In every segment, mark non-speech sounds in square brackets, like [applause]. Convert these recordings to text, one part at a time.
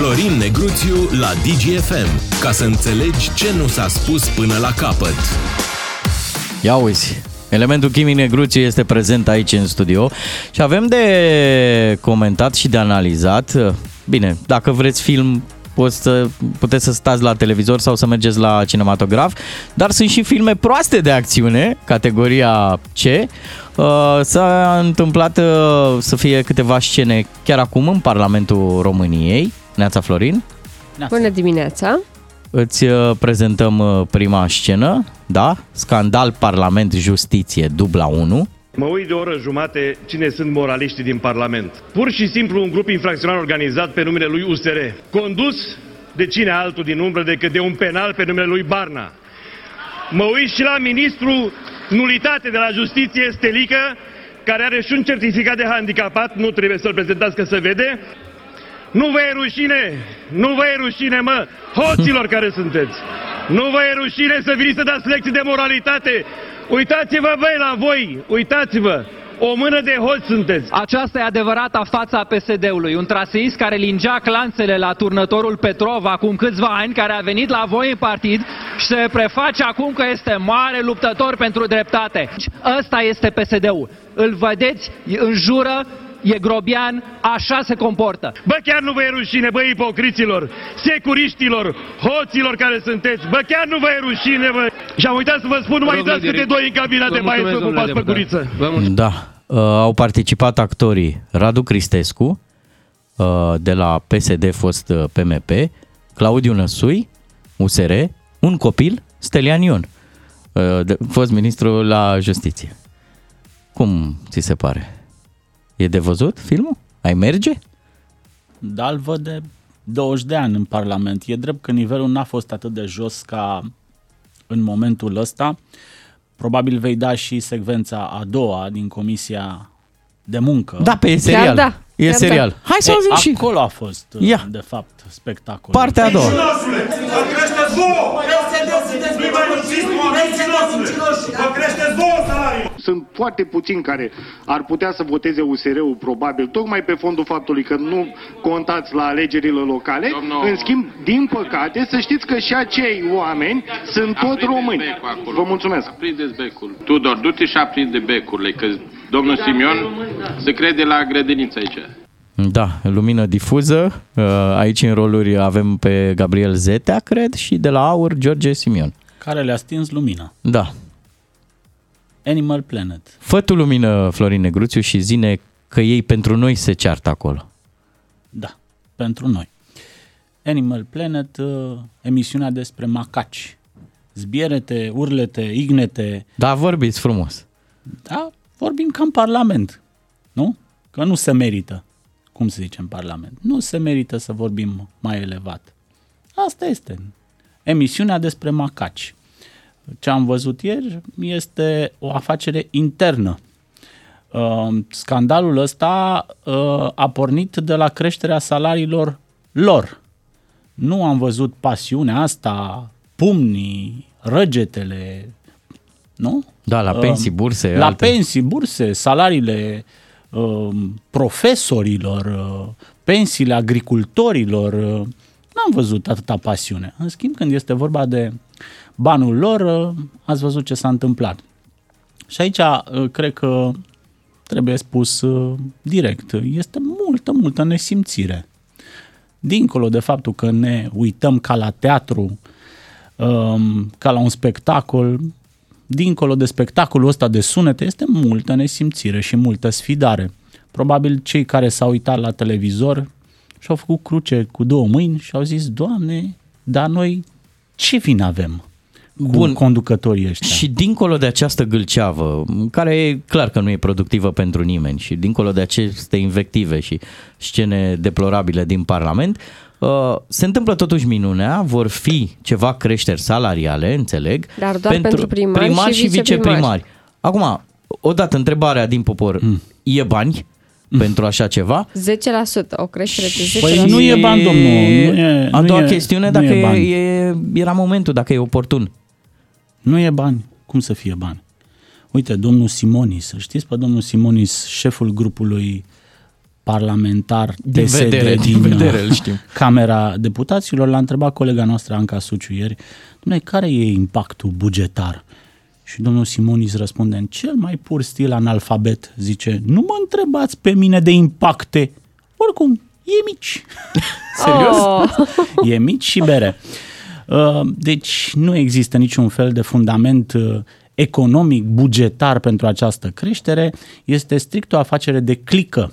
Florin Negruțiu la DGFM, ca să înțelegi ce nu s-a spus până la capăt. Ia uzi, elementul chimic Negruțiu este prezent aici în studio și avem de comentat și de analizat. Bine, dacă vreți film, poți să, puteți să stați la televizor sau să mergeți la cinematograf, dar sunt și filme proaste de acțiune, categoria C. Uh, S-a întâmplat uh, să fie câteva scene chiar acum în Parlamentul României. Neața Florin, Bună dimineața! îți uh, prezentăm uh, prima scenă, da? Scandal Parlament Justiție dubla 1. Mă uit de o oră jumate cine sunt moraliștii din Parlament. Pur și simplu un grup infracțional organizat pe numele lui USR, condus de cine altul din umbră decât de un penal pe numele lui Barna. Mă uit și la ministru nulitate de la justiție, Stelică, care are și un certificat de handicapat, nu trebuie să-l prezentați că se vede. Nu vă e rușine, nu vă e rușine, mă, hoților care sunteți. Nu vă e rușine să veniți să dați lecții de moralitate. Uitați-vă, băi, la voi, uitați-vă. O mână de hoți sunteți. Aceasta e adevărata fața a PSD-ului, un traseist care lingea clanțele la turnătorul Petrov acum câțiva ani, care a venit la voi în partid și se preface acum că este mare luptător pentru dreptate. Ăsta este PSD-ul. Îl vedeți, înjură, e grobian, așa se comportă. Bă, chiar nu vă e rușine, bă, ipocriților, securiștilor, hoților care sunteți. Bă, chiar nu vă e rușine, bă. Și am uitat să vă spun, nu mai intrați câte doi în cabina de mai să cu pas pe guriță. Da. Uh, au participat actorii Radu Cristescu, uh, de la PSD, fost uh, PMP, Claudiu Năsui, USR, un copil, Stelian Ion, uh, de, fost ministru la justiție. Cum ți se pare? E de văzut filmul? Ai merge? Da, îl văd de 20 de ani în Parlament. E drept că nivelul n-a fost atât de jos ca în momentul ăsta. Probabil vei da și secvența a doua din Comisia de Muncă. Da, pe e serial. da. E Chiar serial. da. Hai să E, auzim și acolo a fost, Ia. de fapt, spectacol. partea a doua. Mincinoșule! Vă creșteți vouă! Nu-i mai nunciți cu mincinoșule! Vă creșteți vouă salariul! Sunt foarte puțini care ar putea să voteze USR-ul probabil, tocmai pe fondul faptului că nu contați la alegerile locale. Domnul- În schimb, din păcate, să știți că și acei oameni sunt tot Aprindeți români. becul acolo. Vă mulțumesc. Aprindeți becul. Tudor, du-te și aprinde becurile, că domnul Simion se crede la grădiniță aici. Da, lumină difuză. Uh, Aici în roluri avem pe Gabriel Zetea, cred, și de la Aur, George Simion. Care le-a stins lumina. Da. Animal Planet. Fă tu lumină, Florin Negruțiu, și zine că ei pentru noi se ceartă acolo. Da, pentru noi. Animal Planet, uh, emisiunea despre macaci. Zbierete, urlete, ignete. Da, vorbiți frumos. Da, vorbim ca în Parlament, nu? Că nu se merită, cum se zice în Parlament. Nu se merită să vorbim mai elevat. Asta este. Emisiunea despre macaci. Ce am văzut ieri este o afacere internă. Uh, Scandalul ăsta uh, a pornit de la creșterea salariilor lor. Nu am văzut pasiunea asta, pumnii, răgetele, nu? Da, la pensii, burse, La alte. pensii, burse, salariile uh, profesorilor, uh, pensiile agricultorilor. Uh, n-am văzut atâta pasiune. În schimb, când este vorba de banul lor, uh, ați văzut ce s-a întâmplat. Și aici uh, cred că trebuie spus uh, direct. Este multă, multă nesimțire. Dincolo de faptul că ne uităm ca la teatru, um, ca la un spectacol, dincolo de spectacolul ăsta de sunete, este multă nesimțire și multă sfidare. Probabil cei care s-au uitat la televizor și-au făcut cruce cu două mâini și au zis, Doamne, dar noi ce vin avem cu Bun. conducătorii ăștia? Și dincolo de această gâlceavă, care e clar că nu e productivă pentru nimeni, și dincolo de aceste invective și scene deplorabile din Parlament, uh, se întâmplă totuși minunea, vor fi ceva creșteri salariale, înțeleg, Dar doar pentru primari primari și și viceprimari. viceprimari. Acum, odată întrebarea din popor, Mm. e bani pentru așa ceva? 10%, o creștere de 10%. Păi nu e bani, domnul. Nu e, A nu doua e, chestiune, nu dacă e bani. e, e, era momentul, dacă e oportun. Nu e bani. Cum să fie bani? Uite, domnul Simonis, îl știți pe domnul Simonis, șeful grupului parlamentar Din PSD vedere, din din, vedere, uh, îl știm. Camera Deputaților, l-a întrebat colega noastră Anca Suciu ieri, Dom'le, care e impactul bugetar? Și domnul Simonis răspunde în cel mai pur stil analfabet, zice, nu mă întrebați pe mine de impacte, oricum, e mici. [laughs] Serios? Oh. e mici și bere. Uh, Deci nu există niciun fel de fundament uh, economic, bugetar pentru această creștere, este strict o afacere de clică,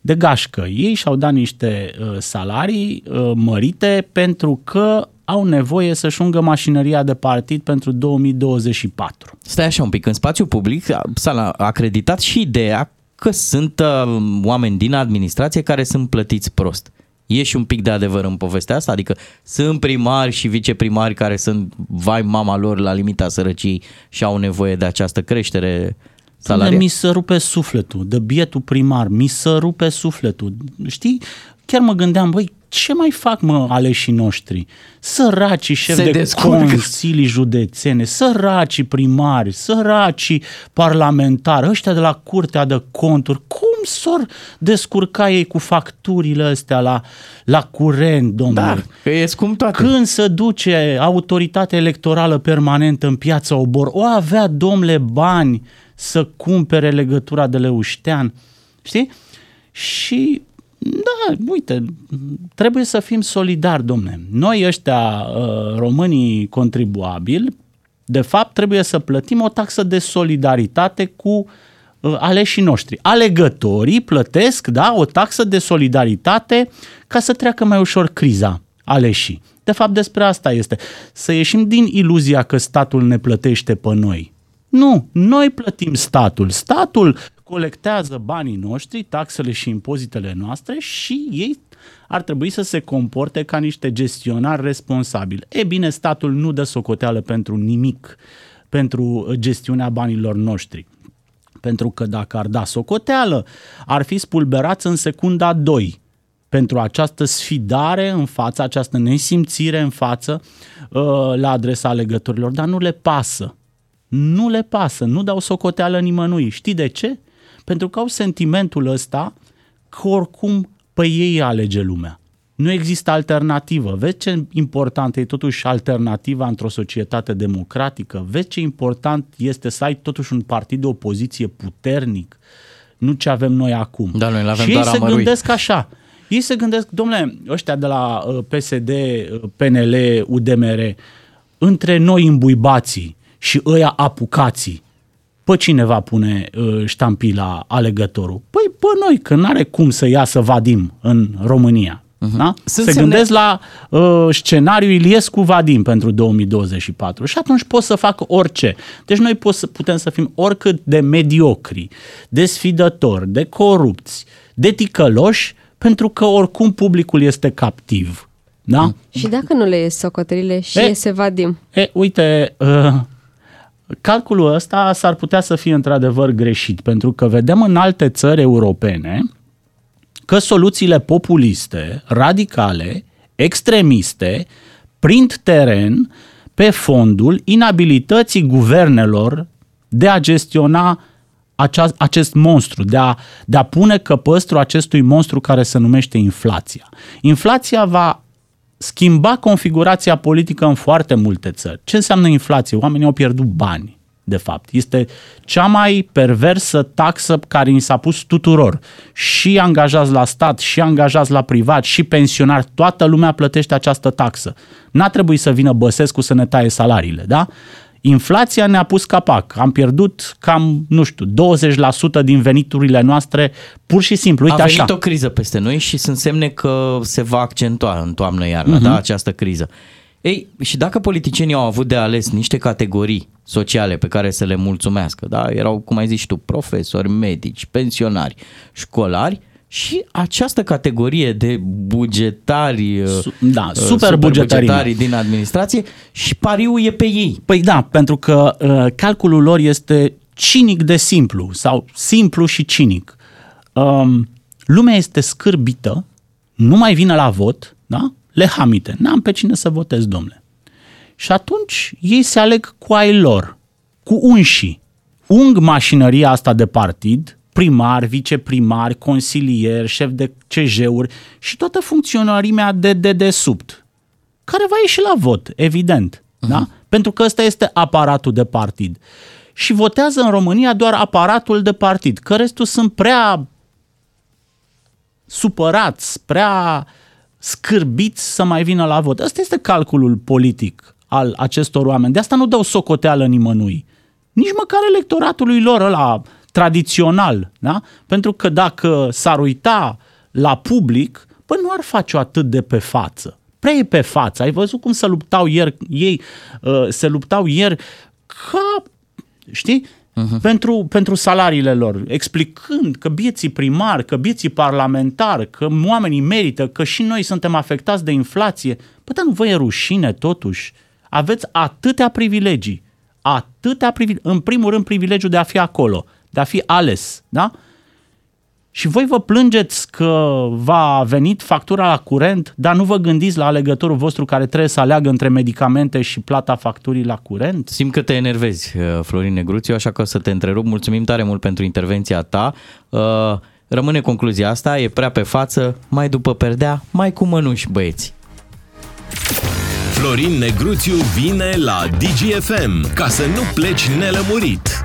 de gașcă. Ei și-au dat niște uh, salarii uh, mărite pentru că au nevoie să-și ungă mașinăria de partid pentru 2024. Stai așa un pic, în spațiu public s-a acreditat și ideea că sunt uh, oameni din administrație care sunt plătiți prost. E și un pic de adevăr în povestea asta? Adică sunt primari și viceprimari care sunt, vai mama lor, la limita sărăciei și au nevoie de această creștere Doamne, salarială? Mi se rupe sufletul, de bietul primar, mi se rupe sufletul. Știi, chiar mă gândeam, băi, ce mai fac mă aleșii noștri? Săracii șefi Se de descurcă. consilii județene, săracii primari, săracii parlamentari, ăștia de la Curtea de Conturi, cum s-or descurca ei cu facturile astea la, la curent, domnule? Da, că e scump toate. Când se duce autoritatea electorală permanentă în piața Obor, o avea domnule bani să cumpere legătura de Leuștean, știi? Și da, uite, trebuie să fim solidari, domne. Noi ăștia, uh, românii contribuabili, de fapt trebuie să plătim o taxă de solidaritate cu uh, aleșii noștri. Alegătorii plătesc, da, o taxă de solidaritate ca să treacă mai ușor criza aleșii. De fapt, despre asta este. Să ieșim din iluzia că statul ne plătește pe noi. Nu, noi plătim statul. Statul colectează banii noștri, taxele și impozitele noastre și ei ar trebui să se comporte ca niște gestionari responsabili. E bine, statul nu dă socoteală pentru nimic, pentru gestiunea banilor noștri. Pentru că dacă ar da socoteală, ar fi spulberați în secunda 2 pentru această sfidare în față, această nesimțire în față uh, la adresa alegătorilor, dar nu le pasă. Nu le pasă, nu dau socoteală nimănui. Știi de ce? Pentru că au sentimentul ăsta că oricum pe ei alege lumea. Nu există alternativă. Vezi ce important e totuși alternativa într-o societate democratică? Vezi ce important este să ai totuși un partid de opoziție puternic? Nu ce avem noi acum. Da, noi l-avem și ei doar se amărui. gândesc așa. Ei se gândesc, domnule, ăștia de la uh, PSD, uh, PNL, UDMR, între noi îmbuibații și ăia apucații, pe cine va pune uh, ștampila alegătorul? Păi pe noi, că n-are cum să iasă Vadim în România. Uh-huh. Da? Sunt Se semne- gândesc la uh, scenariul Iliescu Vadim pentru 2024 și atunci pot să fac orice. Deci noi pot să, putem să fim oricât de mediocri, de sfidători, de corupți, de ticăloși, pentru că oricum publicul este captiv. Da? Și dacă nu le ies socotelile și E- iese Vadim? E, uite, uh, calculul ăsta s-ar putea să fie într-adevăr greșit, pentru că vedem în alte țări europene că soluțiile populiste, radicale, extremiste, prind teren pe fondul inabilității guvernelor de a gestiona acea, acest monstru, de a, de a pune căpăstru acestui monstru care se numește inflația. Inflația va schimba configurația politică în foarte multe țări. Ce înseamnă inflație? Oamenii au pierdut bani, de fapt. Este cea mai perversă taxă care ni s-a pus tuturor. Și angajați la stat, și angajați la privat, și pensionari, toată lumea plătește această taxă. N-a trebuit să vină Băsescu să ne taie salariile, da? Inflația ne-a pus capac. Am pierdut cam, nu știu, 20% din veniturile noastre pur și simplu. Uite a venit așa. o criză peste noi și sunt semne că se va accentua în toamnă-iarnă, Mhm. uh-huh. da, această criză. Ei, și dacă politicienii au avut de ales niște categorii sociale pe care să le mulțumească, da, erau, cum ai zis și tu, profesori, medici, pensionari, școlari, și această categorie de bugetari, Su- da, uh, super bugetării. bugetari din administrație și pariul e pe ei. Păi da, pentru că uh, calculul lor este cinic de simplu sau simplu și cinic. Um, lumea este scârbită, nu mai vine la vot, da? Le hamite, n-am pe cine să votez, domnule. Și atunci ei se aleg cu ai lor, cu unșii. Ung mașinăria asta de partid, primari, viceprimari, consilieri, șef de CJ-uri și toată funcționarimea de dedesubt, care va ieși la vot, evident. Uh-huh. Da? Pentru că ăsta este aparatul de partid. Și votează în România doar aparatul de partid, că restul sunt prea supărați, prea scârbiți să mai vină la vot. Ăsta este calculul politic al acestor oameni. De asta nu dau socoteală nimănui. Nici măcar electoratului lor ăla tradițional. Da? Pentru că dacă s-ar uita la public, păi nu ar face-o atât de pe față. Prea e pe față. Ai văzut cum se luptau ieri, ei uh, se luptau ieri ca, știi, uh-huh. pentru, pentru salariile lor, explicând că bieții primari, că bieții parlamentari, că oamenii merită, că și noi suntem afectați de inflație. Păi, dar nu vă e rușine totuși? Aveți atâtea privilegii, atâtea privilegii, în primul rând privilegiul de a fi acolo, de a fi ales, da? Și voi vă plângeți că va venit factura la curent, dar nu vă gândiți la alegătorul vostru care trebuie să aleagă între medicamente și plata facturii la curent? Simt că te enervezi, uh, Florin Negruțiu, așa că o să te întrerup. Mulțumim tare mult pentru intervenția ta. Uh, rămâne concluzia asta, e prea pe față, mai după perdea, mai cu mănuși, băieți. Florin Negruțiu vine la DGFM ca să nu pleci nelămurit.